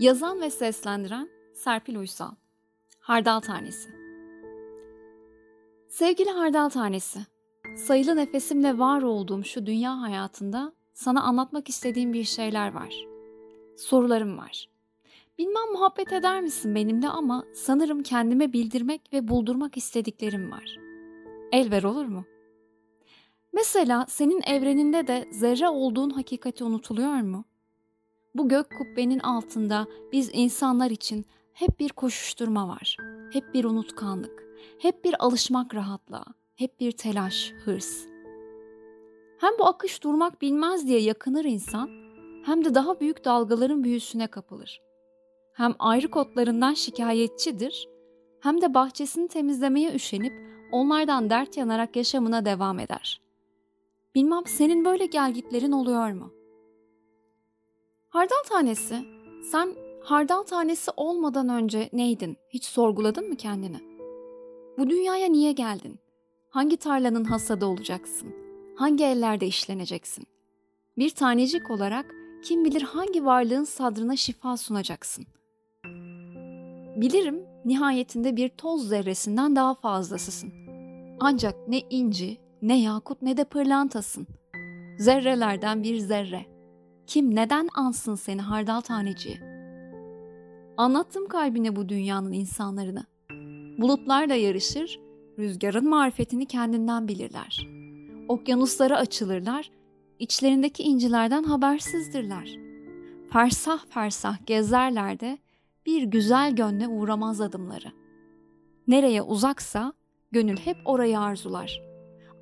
Yazan ve seslendiren Serpil Uysal. Hardal Tanesi. Sevgili Hardal Tanesi, sayılı nefesimle var olduğum şu dünya hayatında sana anlatmak istediğim bir şeyler var. Sorularım var. Bilmem muhabbet eder misin benimle ama sanırım kendime bildirmek ve buldurmak istediklerim var. El ver olur mu? Mesela senin evreninde de zerre olduğun hakikati unutuluyor mu? Bu gök kubbenin altında biz insanlar için hep bir koşuşturma var. Hep bir unutkanlık, hep bir alışmak rahatlığa, hep bir telaş, hırs. Hem bu akış durmak bilmez diye yakınır insan, hem de daha büyük dalgaların büyüsüne kapılır. Hem ayrı kotlarından şikayetçidir, hem de bahçesini temizlemeye üşenip onlardan dert yanarak yaşamına devam eder. Bilmem senin böyle gelgitlerin oluyor mu?'' Hardal tanesi, sen hardal tanesi olmadan önce neydin? Hiç sorguladın mı kendini? Bu dünyaya niye geldin? Hangi tarlanın hasadı olacaksın? Hangi ellerde işleneceksin? Bir tanecik olarak kim bilir hangi varlığın sadrına şifa sunacaksın? Bilirim nihayetinde bir toz zerresinden daha fazlasısın. Ancak ne inci, ne yakut ne de pırlantasın. Zerrelerden bir zerre.'' Kim neden ansın seni hardal taneci? Anlattım kalbine bu dünyanın insanlarını. Bulutlarla yarışır, rüzgarın marifetini kendinden bilirler. Okyanuslara açılırlar, içlerindeki incilerden habersizdirler. Fersah fersah gezerler de bir güzel gönle uğramaz adımları. Nereye uzaksa gönül hep orayı arzular.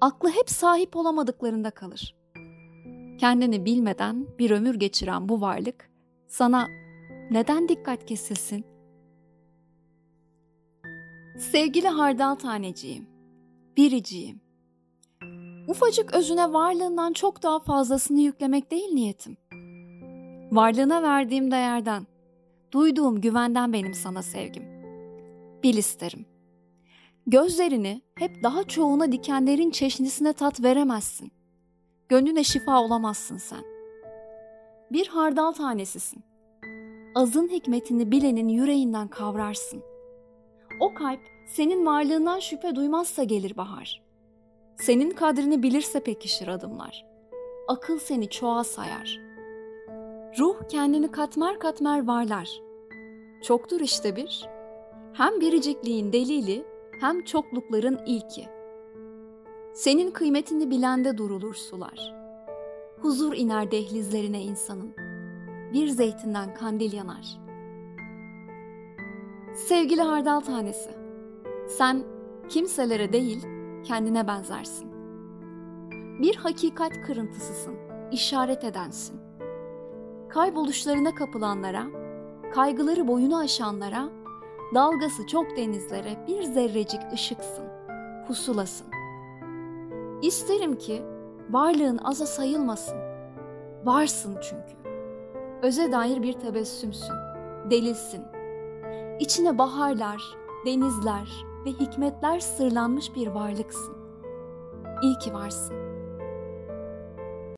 Aklı hep sahip olamadıklarında kalır kendini bilmeden bir ömür geçiren bu varlık sana neden dikkat kesilsin? Sevgili hardal taneciğim, biriciğim. Ufacık özüne varlığından çok daha fazlasını yüklemek değil niyetim. Varlığına verdiğim değerden, duyduğum güvenden benim sana sevgim. Bil isterim. Gözlerini hep daha çoğuna dikenlerin çeşnisine tat veremezsin. Gönlüne şifa olamazsın sen. Bir hardal tanesisin. Azın hikmetini bilenin yüreğinden kavrarsın. O kalp senin varlığından şüphe duymazsa gelir bahar. Senin kadrini bilirse pekişir adımlar. Akıl seni çoğa sayar. Ruh kendini katmer katmer varlar. Çoktur işte bir. Hem biricikliğin delili hem çoklukların ilki.'' Senin kıymetini bilende durulur sular. Huzur iner dehlizlerine insanın. Bir zeytinden kandil yanar. Sevgili hardal tanesi, sen kimselere değil kendine benzersin. Bir hakikat kırıntısısın, işaret edensin. Kayboluşlarına kapılanlara, kaygıları boyunu aşanlara, dalgası çok denizlere bir zerrecik ışıksın, pusulasın. İsterim ki varlığın aza sayılmasın. Varsın çünkü. Öze dair bir tebessümsün, delilsin. İçine baharlar, denizler ve hikmetler sırlanmış bir varlıksın. İyi ki varsın.